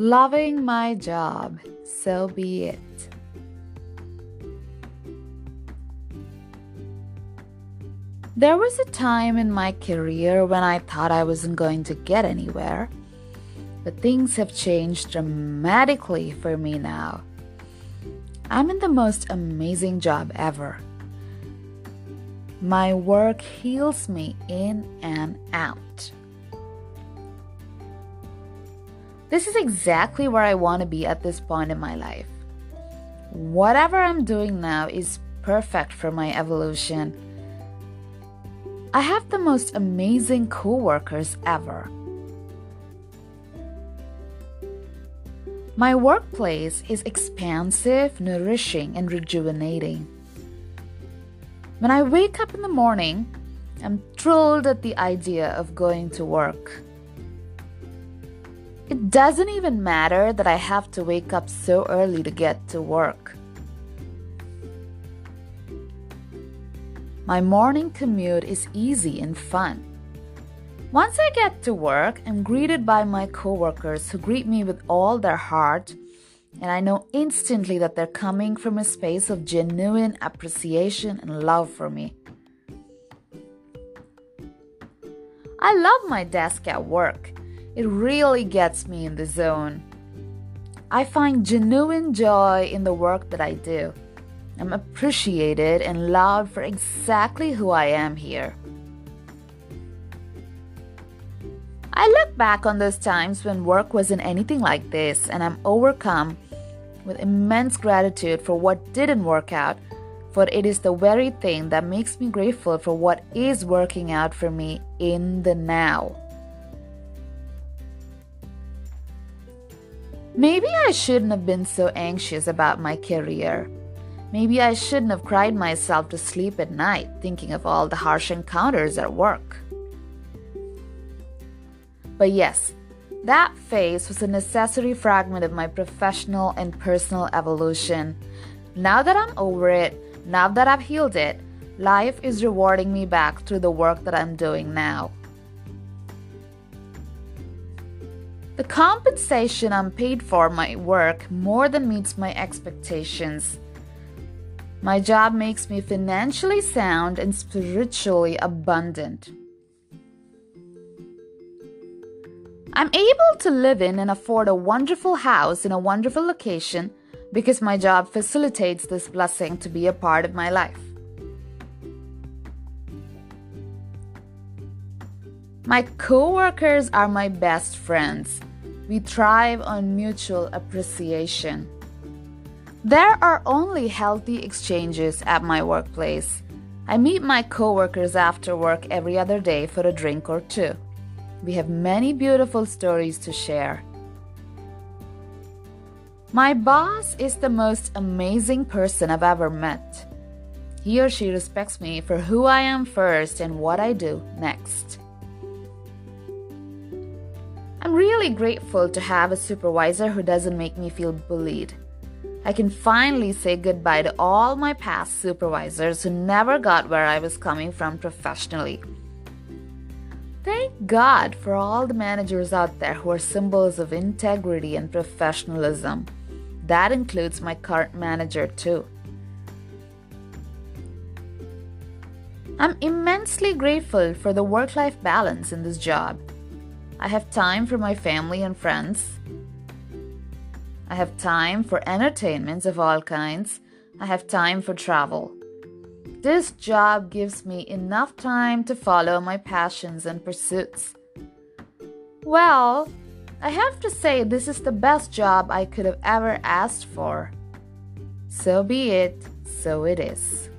Loving my job, so be it. There was a time in my career when I thought I wasn't going to get anywhere, but things have changed dramatically for me now. I'm in the most amazing job ever. My work heals me in and out. This is exactly where I want to be at this point in my life. Whatever I'm doing now is perfect for my evolution. I have the most amazing coworkers ever. My workplace is expansive, nourishing, and rejuvenating. When I wake up in the morning, I'm thrilled at the idea of going to work. It doesn't even matter that I have to wake up so early to get to work. My morning commute is easy and fun. Once I get to work, I'm greeted by my coworkers who greet me with all their heart, and I know instantly that they're coming from a space of genuine appreciation and love for me. I love my desk at work. It really gets me in the zone. I find genuine joy in the work that I do. I'm appreciated and loved for exactly who I am here. I look back on those times when work wasn't anything like this, and I'm overcome with immense gratitude for what didn't work out, for it is the very thing that makes me grateful for what is working out for me in the now. Maybe I shouldn't have been so anxious about my career. Maybe I shouldn't have cried myself to sleep at night thinking of all the harsh encounters at work. But yes, that phase was a necessary fragment of my professional and personal evolution. Now that I'm over it, now that I've healed it, life is rewarding me back through the work that I'm doing now. The compensation I'm paid for my work more than meets my expectations. My job makes me financially sound and spiritually abundant. I'm able to live in and afford a wonderful house in a wonderful location because my job facilitates this blessing to be a part of my life. My coworkers are my best friends. We thrive on mutual appreciation. There are only healthy exchanges at my workplace. I meet my coworkers after work every other day for a drink or two. We have many beautiful stories to share. My boss is the most amazing person I've ever met. He or she respects me for who I am first and what I do next. I'm really grateful to have a supervisor who doesn't make me feel bullied. I can finally say goodbye to all my past supervisors who never got where I was coming from professionally. Thank God for all the managers out there who are symbols of integrity and professionalism. That includes my current manager, too. I'm immensely grateful for the work life balance in this job. I have time for my family and friends. I have time for entertainments of all kinds. I have time for travel. This job gives me enough time to follow my passions and pursuits. Well, I have to say, this is the best job I could have ever asked for. So be it, so it is.